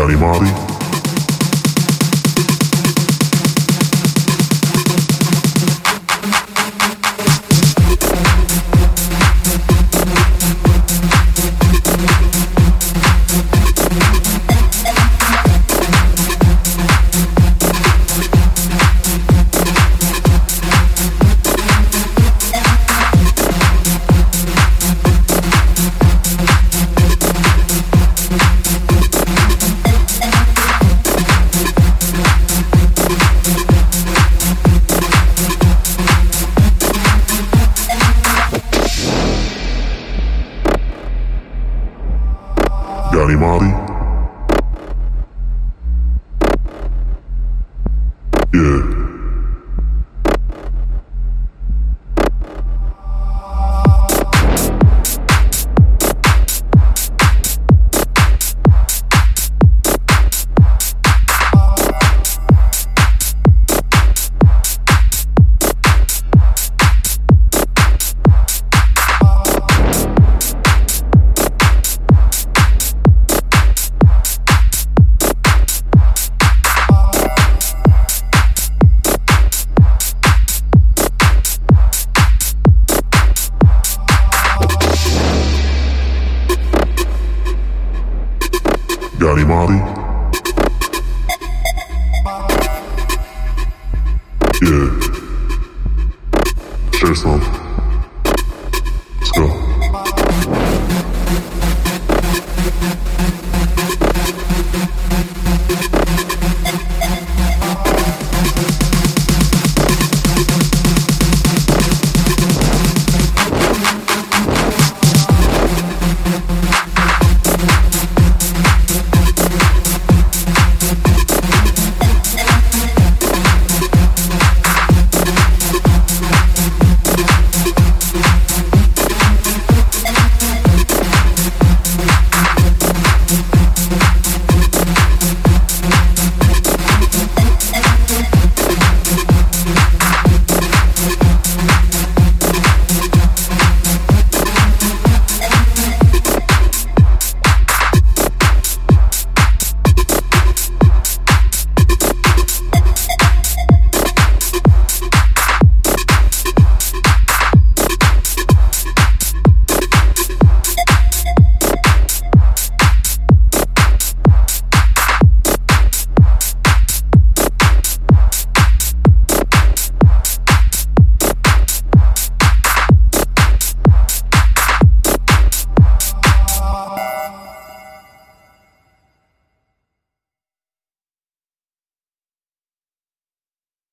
Anybody. animali Gli animali? Yeah. C'è some.